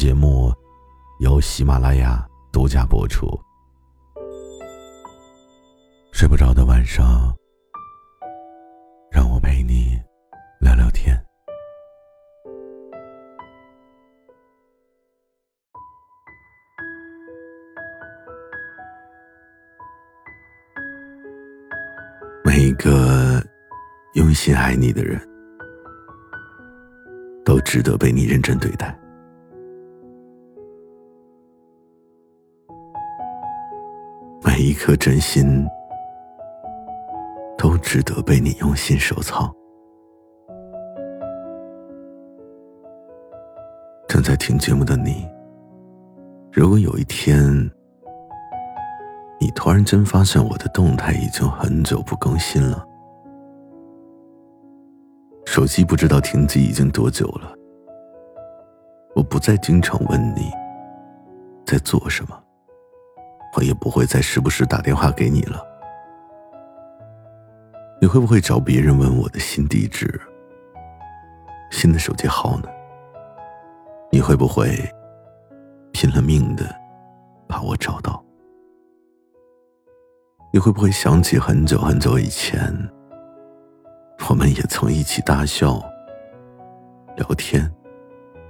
节目由喜马拉雅独家播出。睡不着的晚上，让我陪你聊聊天。每一个用心爱你的人，都值得被你认真对待。每一颗真心都值得被你用心收藏。正在听节目的你，如果有一天你突然间发现我的动态已经很久不更新了，手机不知道停机已经多久了，我不再经常问你在做什么。我也不会再时不时打电话给你了。你会不会找别人问我的新地址、新的手机号呢？你会不会拼了命的把我找到？你会不会想起很久很久以前，我们也曾一起大笑、聊天、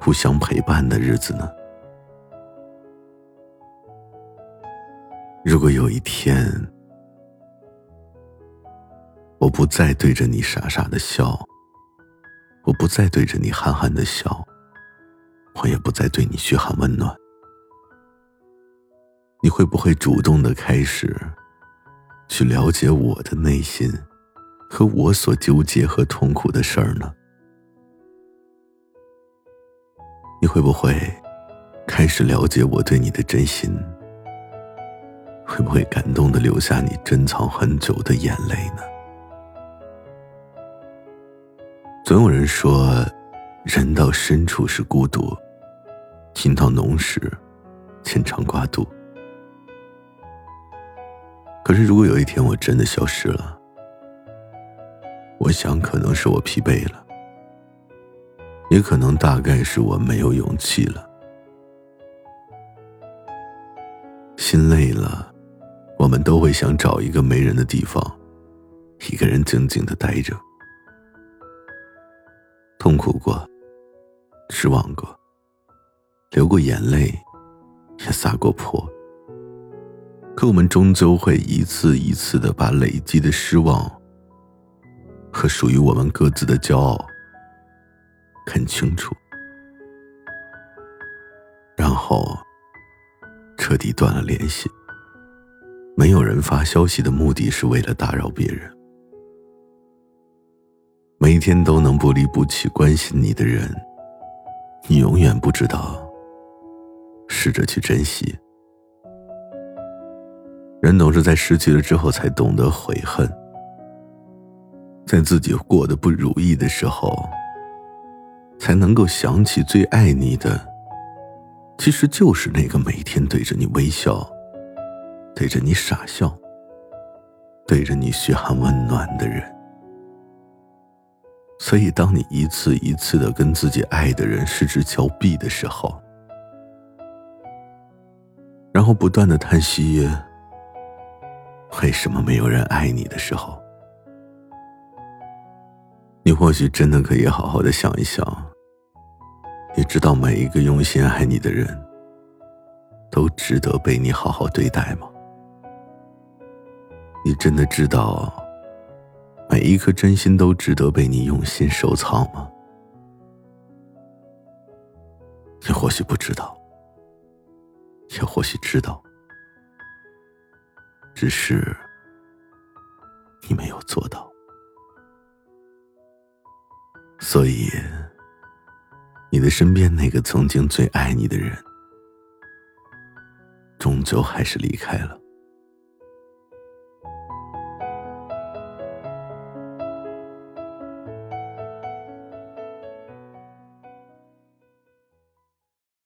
互相陪伴的日子呢？如果有一天，我不再对着你傻傻的笑，我不再对着你憨憨的笑，我也不再对你嘘寒问暖，你会不会主动的开始去了解我的内心和我所纠结和痛苦的事儿呢？你会不会开始了解我对你的真心？会不会感动的流下你珍藏很久的眼泪呢？总有人说，人到深处是孤独，情到浓时，牵肠挂肚。可是，如果有一天我真的消失了，我想可能是我疲惫了，也可能大概是我没有勇气了，心累了。我们都会想找一个没人的地方，一个人静静的待着。痛苦过，失望过，流过眼泪，也撒过泼。可我们终究会一次一次的把累积的失望和属于我们各自的骄傲看清楚，然后彻底断了联系。没有人发消息的目的是为了打扰别人。每天都能不离不弃关心你的人，你永远不知道。试着去珍惜。人总是在失去了之后才懂得悔恨，在自己过得不如意的时候，才能够想起最爱你的，其实就是那个每天对着你微笑。对着你傻笑，对着你嘘寒问暖的人，所以当你一次一次的跟自己爱的人失之交臂的时候，然后不断的叹息，为什么没有人爱你的时候，你或许真的可以好好的想一想，你知道每一个用心爱你的人，都值得被你好好对待吗？你真的知道，每一颗真心都值得被你用心收藏吗？你或许不知道，也或许知道，只是你没有做到。所以，你的身边那个曾经最爱你的人，终究还是离开了。